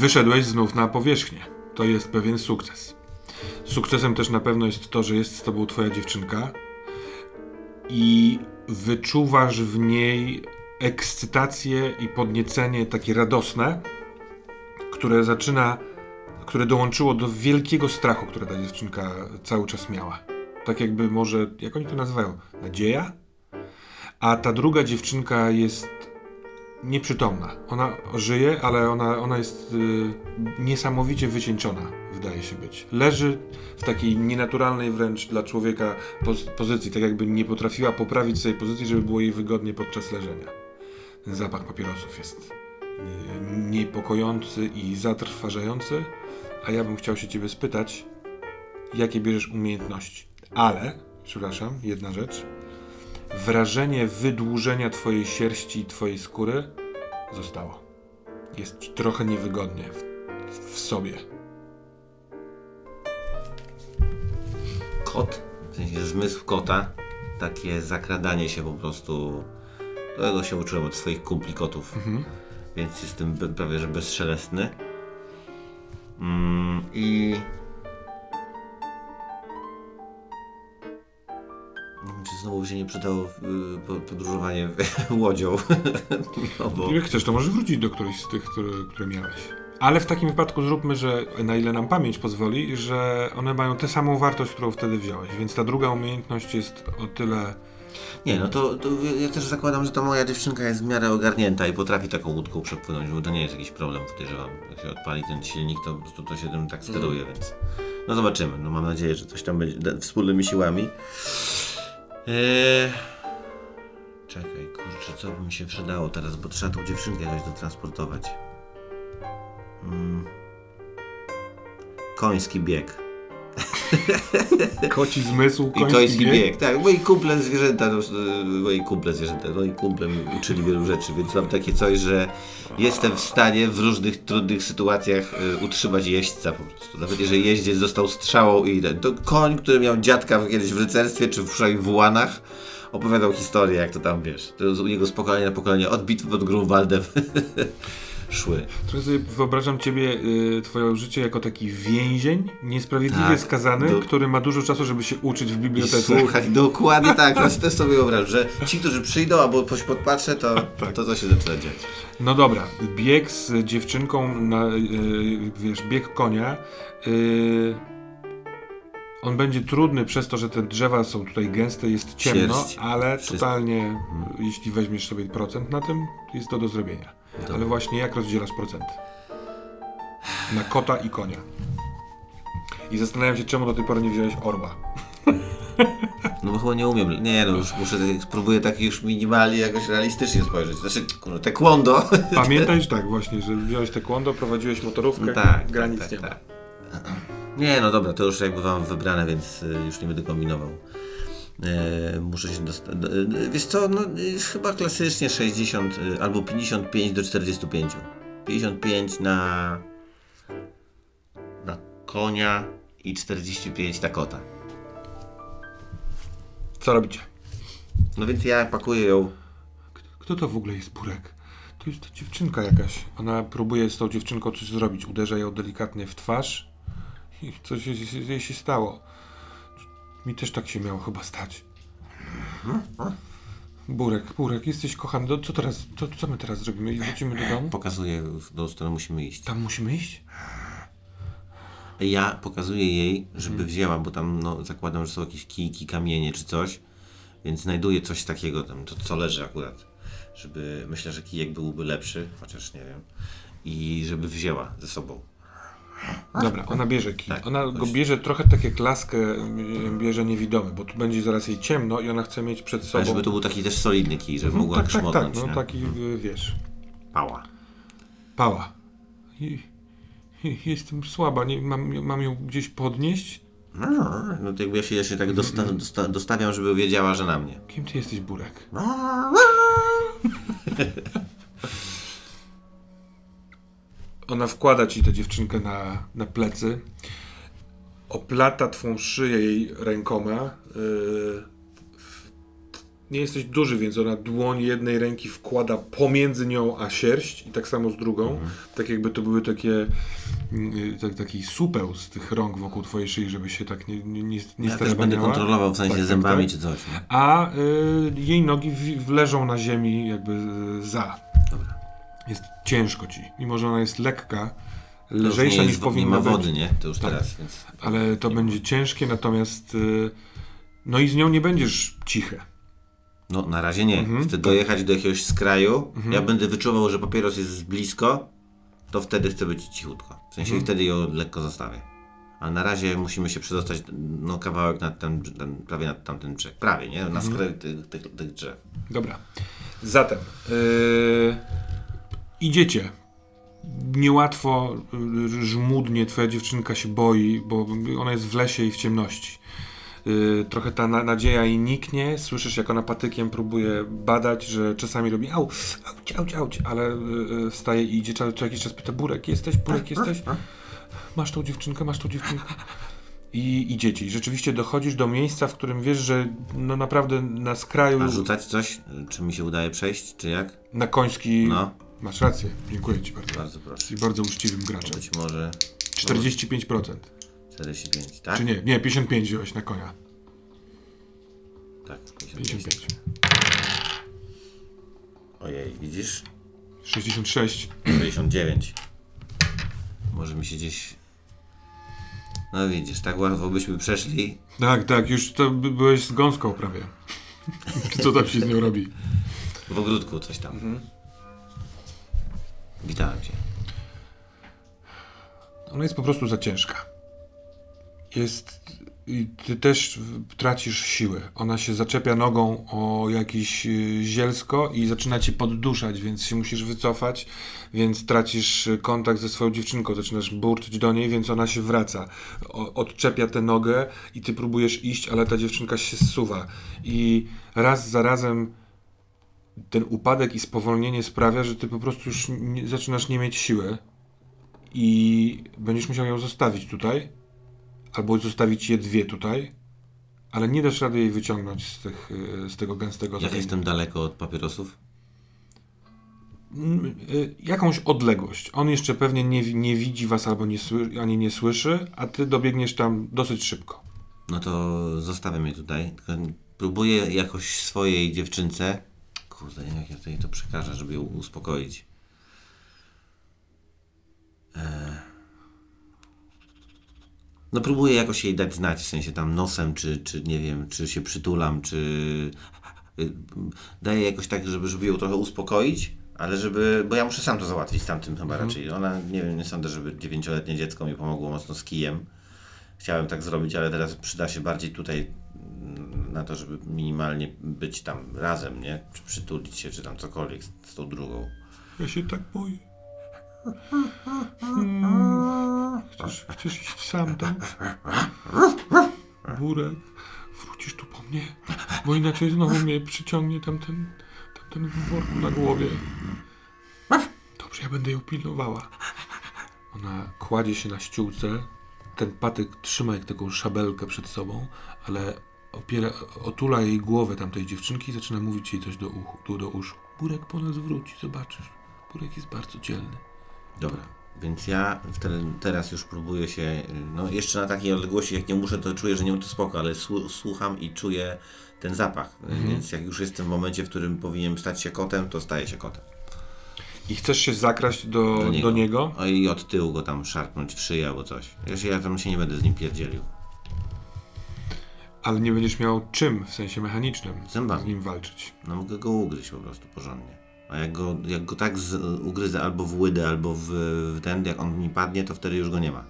Wyszedłeś znów na powierzchnię. To jest pewien sukces. Sukcesem też na pewno jest to, że jest z tobą twoja dziewczynka i wyczuwasz w niej ekscytację i podniecenie takie radosne, które zaczyna, które dołączyło do wielkiego strachu, które ta dziewczynka cały czas miała. Tak jakby może, jak oni to nazywają? Nadzieja? A ta druga dziewczynka jest nieprzytomna. Ona żyje, ale ona, ona jest y, niesamowicie wycieńczona, wydaje się być. Leży w takiej nienaturalnej wręcz dla człowieka poz pozycji, tak jakby nie potrafiła poprawić swojej pozycji, żeby było jej wygodnie podczas leżenia. Ten zapach papierosów jest y, niepokojący i zatrważający, a ja bym chciał się ciebie spytać, jakie bierzesz umiejętności. Ale, przepraszam, jedna rzecz wrażenie wydłużenia twojej sierści i twojej skóry zostało. Jest trochę niewygodnie w, w sobie. Kot, w sensie zmysł kota, takie zakradanie się po prostu. Tego się uczyłem od swoich kumpli kotów, Mhm. więc jestem prawie że bezszelestny. Mm, I. Czy znowu się nie przydało y, po- podróżowanie łodzią? no bo... Jak chcesz, to możesz wrócić do którejś z tych, które, które miałeś. Ale w takim wypadku zróbmy, że na ile nam pamięć pozwoli, że one mają tę samą wartość, którą wtedy wziąłeś. Więc ta druga umiejętność jest o tyle. Nie, no to, to ja też zakładam, że ta moja dziewczynka jest w miarę ogarnięta i potrafi taką łódką przepłynąć, bo to nie jest jakiś problem, podejrzewam. Jak się odpali ten silnik, to po prostu to się tym tak steruje, więc no zobaczymy. No mam nadzieję, że coś tam będzie wspólnymi siłami. Eee... Czekaj, kurczę, co by mi się przydało teraz, bo trzeba tą dziewczynkę jakoś dotransportować. Mm. Koński bieg. Koci zmysł, I koński bieg. Tak, moi kumple zwierzęta, no, y, moi kumple zwierzęta, moi kumple mi uczyli wielu rzeczy, więc mam takie coś, że jestem w stanie w różnych trudnych sytuacjach y, utrzymać jeźdźca po prostu. Nawet jeżeli jeździec został strzałą i ten, to koń, który miał dziadka kiedyś w rycerstwie, czy przynajmniej w łanach, opowiadał historię, jak to tam, wiesz, to u niego z pokolenia na pokolenie, od bitwy pod Grunwaldem szły. Trochę sobie wyobrażam ciebie, y, twoje życie jako taki więzień, niesprawiedliwie Tak, skazany, do- który ma dużo czasu, żeby się uczyć w bibliotece. słuchać, dokładnie tak, właśnie też sobie wyobrażam, że ci, którzy przyjdą albo coś podpatrzę, to, Tak. to co się zaczyna dziać. No dobra, bieg z dziewczynką na, y, wiesz, bieg konia. y, on będzie trudny przez to, że te drzewa są tutaj gęste, jest ciemno, Sierść. ale Wszystko. totalnie, jeśli weźmiesz sobie procent na tym, jest to do zrobienia. Ale właśnie jak rozdzielasz procenty? Na kota i konia. I zastanawiam się, czemu do tej pory nie wziąłeś orła. No bo chyba nie umiem. Nie, no już muszę, spróbuję tak już minimalnie jakoś realistycznie spojrzeć. Znaczy, kurwa, taekwondo. Pamiętaj, tak właśnie, że wziąłeś taekwondo, prowadziłeś motorówkę, No tak, granic tak, nie tak, ma. Nie, no dobra, to już jakby wam wybrane, więc y, już nie będę kombinował. E, muszę się dostać. Wiesz co, no chyba klasycznie 60 y, albo 55 do 45. 55 na na konia i 45 na kota. Co robicie? No więc ja pakuję ją Kto to w ogóle jest Burek? To jest to dziewczynka jakaś. Ona próbuje z tą dziewczynką coś zrobić. Uderza ją delikatnie w twarz i coś jej się stało. Mi też tak się miało chyba stać. Burek, Burek, jesteś kochany. Do, co teraz? To, co my teraz zrobimy? I wrócimy do domu? pokazuję, w którą stronę musimy iść. Tam musimy iść? Ja pokazuję jej, żeby Mhm. wzięła, bo tam no, zakładam, że są jakieś kijki, kamienie czy coś, więc znajduję coś takiego tam, to co leży akurat, żeby, myślę, że kijek byłby lepszy, chociaż nie wiem, i żeby wzięła ze sobą. Dobra, ona bierze kij. Tak, ona go bierze trochę tak jak laskę y, bierze niewidomy, bo tu będzie zaraz jej ciemno i ona chce mieć przed Ale sobą... żeby to był taki też solidny kij, żeby no, mogła tak, tak, tak, szmotnąć, no nie? taki, y, wiesz... Pała. Pała. Jestem słaba, nie, mam, mam ją gdzieś podnieść? No, no to jakby ja się, się tak dosta, dosta, dostawiam, żeby wiedziała, że na mnie. Kim ty jesteś, Burek? Ona wkłada ci tę dziewczynkę na, na plecy, oplata twą szyję jej rękoma, yy, nie jesteś duży, więc ona dłoń jednej ręki wkłada pomiędzy nią a sierść i tak samo z drugą. Tak jakby to były takie mm, tak, taki supeł z tych rąk wokół twojej szyi, żeby się tak nie, nie, nie, Ja też będę kontrolował w sensie Tak, tak, zębami tak. czy coś. Nie? A y, jej nogi w, leżą na ziemi jakby za. Dobra. Jest ciężko ci. Mimo, że ona jest lekka, lżejsza niż powinna nie ma być. wody, nie? To już Tak. teraz, więc... Ale to będzie ciężkie, natomiast y, no i z nią nie będziesz cichy. No, na razie nie. Mhm. Chcę dojechać do jakiegoś skraju. Ja będę wyczuwał, że papieros jest blisko, to wtedy chcę być cichutko. W sensie Mhm. wtedy ją lekko zostawię. A na razie musimy się przedostać no, kawałek nad ten, ten, prawie nad tamten brzeg. Prawie, nie? Mhm. Na skraju tych, tych, tych drzew. Dobra. Zatem yy, idziecie. Niełatwo, y, żmudnie twoja dziewczynka się boi, bo ona jest w lesie i w ciemności. Yy, trochę ta na, nadzieja jej niknie. Słyszysz, jak ona patykiem próbuje badać, że czasami robi au, auć, auć, auć, ale yy, wstaje i idzie co, co jakiś czas pyta, Burek jesteś, Burek jesteś? Masz tą dziewczynkę, masz tą dziewczynkę? I idziecie. I rzeczywiście dochodzisz do miejsca, w którym wiesz, że no naprawdę na skraju... A rzucać coś? Czy mi się udaje przejść, czy jak? Na koński. No. Masz rację. Dziękuję Ci bardzo. Bardzo proszę. Jesteś bardzo uczciwym graczem. Być może 45%. 45, tak? Czy nie? Nie, 55 wziąłeś na konia. Tak, 55. 55. Ojej, widzisz? 66. 59. Może mi się gdzieś... No widzisz, tak łatwo byśmy przeszli. Tak, tak, już to by- byłeś z gąską prawie. Co tam się z nią robi? W ogródku coś tam. Mhm. Witałem cię. Ona jest po prostu za ciężka. Jest. I ty też tracisz siły. Ona się zaczepia nogą o jakiś y, zielsko i zaczyna cię podduszać, więc się musisz wycofać, więc tracisz kontakt ze swoją dziewczynką, zaczynasz burczyć do niej, więc ona się wraca. Odczepia tę nogę i ty próbujesz iść, ale ta dziewczynka się zsuwa. I raz za razem ten upadek i spowolnienie sprawia, że ty po prostu już nie, zaczynasz nie mieć siły i będziesz musiał ją zostawić tutaj, albo zostawić je dwie tutaj, ale nie dasz rady jej wyciągnąć z, tych, z tego gęstego Jak zagęszczenia. jestem daleko od papierosów? Mm, y, Jakąś odległość. On jeszcze pewnie nie, nie widzi was albo nie ani nie słyszy, a ty dobiegniesz tam dosyć szybko. No to zostawiam je tutaj. Próbuję jakoś swojej dziewczynce. Kurde, nie wiem jak ja tutaj to przekażę, żeby ją uspokoić. Eee. No próbuję jakoś jej dać znać, w sensie tam nosem, czy, czy nie wiem, czy się przytulam, czy y, daję jakoś tak, żeby, żeby ją trochę uspokoić, ale żeby, bo ja muszę sam to załatwić z tamtym chyba raczej. Ona, nie wiem, nie sądzę, żeby dziewięcioletnie dziecko mi pomogło mocno z kijem. Chciałem tak zrobić, ale teraz przyda się bardziej tutaj na to, żeby minimalnie być tam razem, nie? Czy przytulić się, czy tam cokolwiek z, z tą drugą. Ja się tak boję. Hmm. Chcesz, chcesz iść sam, tak? Burek, wrócisz tu po mnie, bo inaczej znowu mnie przyciągnie tamten, tamten worku na głowie. Dobrze, ja będę ją pilnowała. Ona kładzie się na ściółce, ten patyk trzyma jak taką szabelkę przed sobą, ale opiera, otula jej głowę tamtej dziewczynki i zaczyna mówić jej coś do, uchu, do, do uszu. Burek po nas wróci, zobaczysz. Burek jest bardzo dzielny. Dobra. Więc ja teraz już próbuję się, no jeszcze na takiej odległości, jak nie muszę, to czuję, że nie mam to spoko, ale słu- słucham i czuję ten zapach. Więc jak już jestem w momencie, w którym powinienem stać się kotem, to staję się kotem. I chcesz się zakraść do, do niego? O, I od tyłu go tam szarpnąć w szyję albo coś. Ja, się, ja tam się nie będę z nim pierdzielił. Ale nie będziesz miał czym, w sensie mechanicznym, Zębami. z nim walczyć. No mogę go ugryźć po prostu porządnie. A jak go, jak go tak z, ugryzę albo w łydę, albo w, w ten, jak on mi padnie, to wtedy już go nie ma.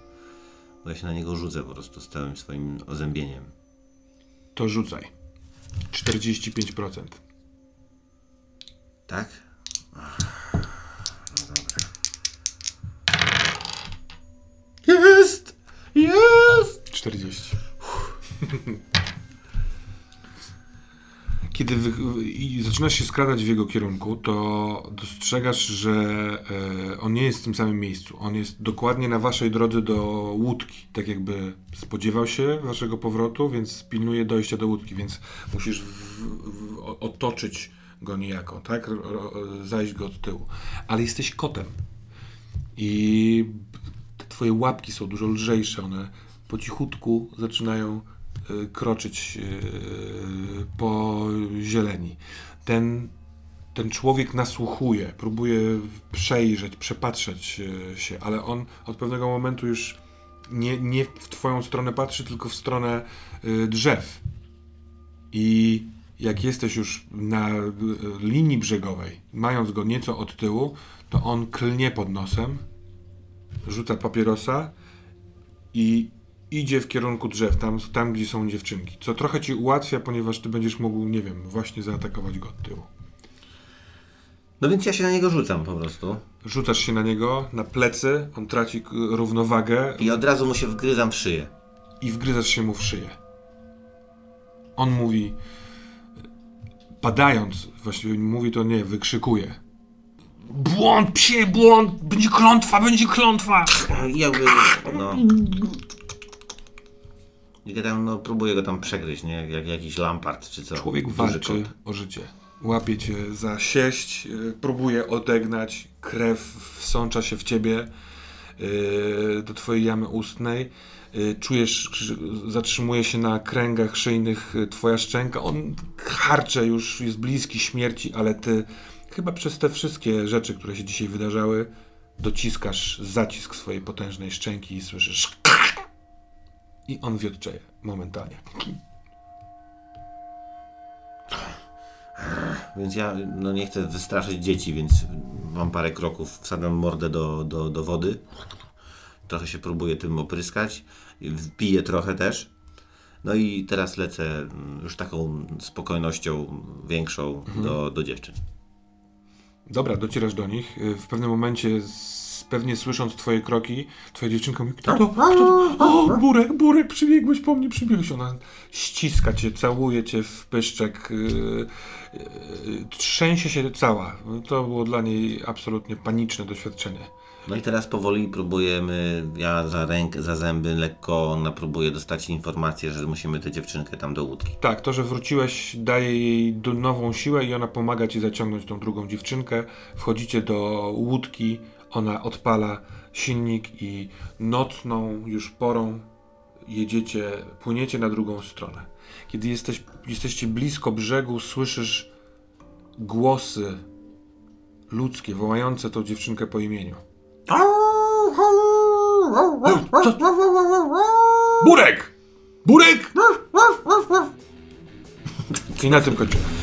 Bo ja się na niego rzucę po prostu z całym swoim ozębieniem. To rzucaj. 45%. Tak? Ach, No dobra. Jest! Jest! 40. kiedy wy, zaczynasz się skradać w jego kierunku, to dostrzegasz, że e, on nie jest w tym samym miejscu. On jest dokładnie na waszej drodze do łódki. Tak jakby spodziewał się waszego powrotu, więc pilnuje dojścia do łódki, więc musisz w, w, otoczyć go niejako, tak? R, r, zajść go od tyłu. Ale jesteś kotem. I twoje łapki są dużo lżejsze. One po cichutku zaczynają kroczyć y, po zieleni. Ten, ten człowiek nasłuchuje, próbuje przejrzeć, przepatrzeć y, się, ale on od pewnego momentu już nie, nie w twoją stronę patrzy, tylko w stronę drzew. I jak jesteś już na linii brzegowej, mając go nieco od tyłu, to on klnie pod nosem, rzuca papierosa i idzie w kierunku drzew, tam, tam gdzie są dziewczynki. Co trochę ci ułatwia, ponieważ ty będziesz mógł, nie wiem, właśnie zaatakować go od tyłu. No więc ja się na niego rzucam po prostu. Rzucasz się na niego, na plecy, on traci równowagę. I od razu mu się wgryzam w szyję. I wgryzasz się mu w szyję. On mówi, padając, właściwie mówi to nie, wykrzykuje. Błąd, psie, błąd, będzie klątwa, będzie klątwa. Jakby, no... Ja tam, no, próbuję go tam przegryźć, nie? Jak jakiś lampart czy co. Człowiek walczy o życie. Łapie cię za sieść, yy, próbuje odegnać, krew wsącza się w ciebie yy, do twojej jamy ustnej. Yy, czujesz, zatrzymuje się na kręgach szyjnych twoja szczęka. On harcze już, jest bliski śmierci, ale ty chyba przez te wszystkie rzeczy, które się dzisiaj wydarzały, dociskasz zacisk swojej potężnej szczęki i słyszysz i on wiodczeje momentalnie. Więc ja no nie chcę wystraszyć dzieci, więc mam parę kroków, wsadzam mordę do, do, do wody. Trochę się próbuję tym opryskać. Piję trochę też. No i teraz lecę już taką spokojnością większą mhm. do, do dziewczyn. Dobra, docierasz do nich. W pewnym momencie pewnie słysząc twoje kroki, twoja dziewczynka mówi, kto to, kto to? O, Burek, Burek, przybiegłeś po mnie, przybiegłeś. Ona ściska cię, całuje cię w pyszczek, yy, yy, trzęsie się cała. To było dla niej absolutnie paniczne doświadczenie. No i teraz powoli próbujemy, ja za rękę, za zęby lekko, ona próbuje dostać informację, że musimy tę dziewczynkę tam do łódki. Tak, to, że wróciłeś daje jej nową siłę i ona pomaga ci zaciągnąć tą drugą dziewczynkę. Wchodzicie do łódki, ona odpala silnik i nocną już porą jedziecie, płyniecie na drugą stronę. Kiedy jesteś, jesteście blisko brzegu, słyszysz głosy ludzkie, wołające tą dziewczynkę po imieniu. Co? Burek! Burek! I na tym kończymy.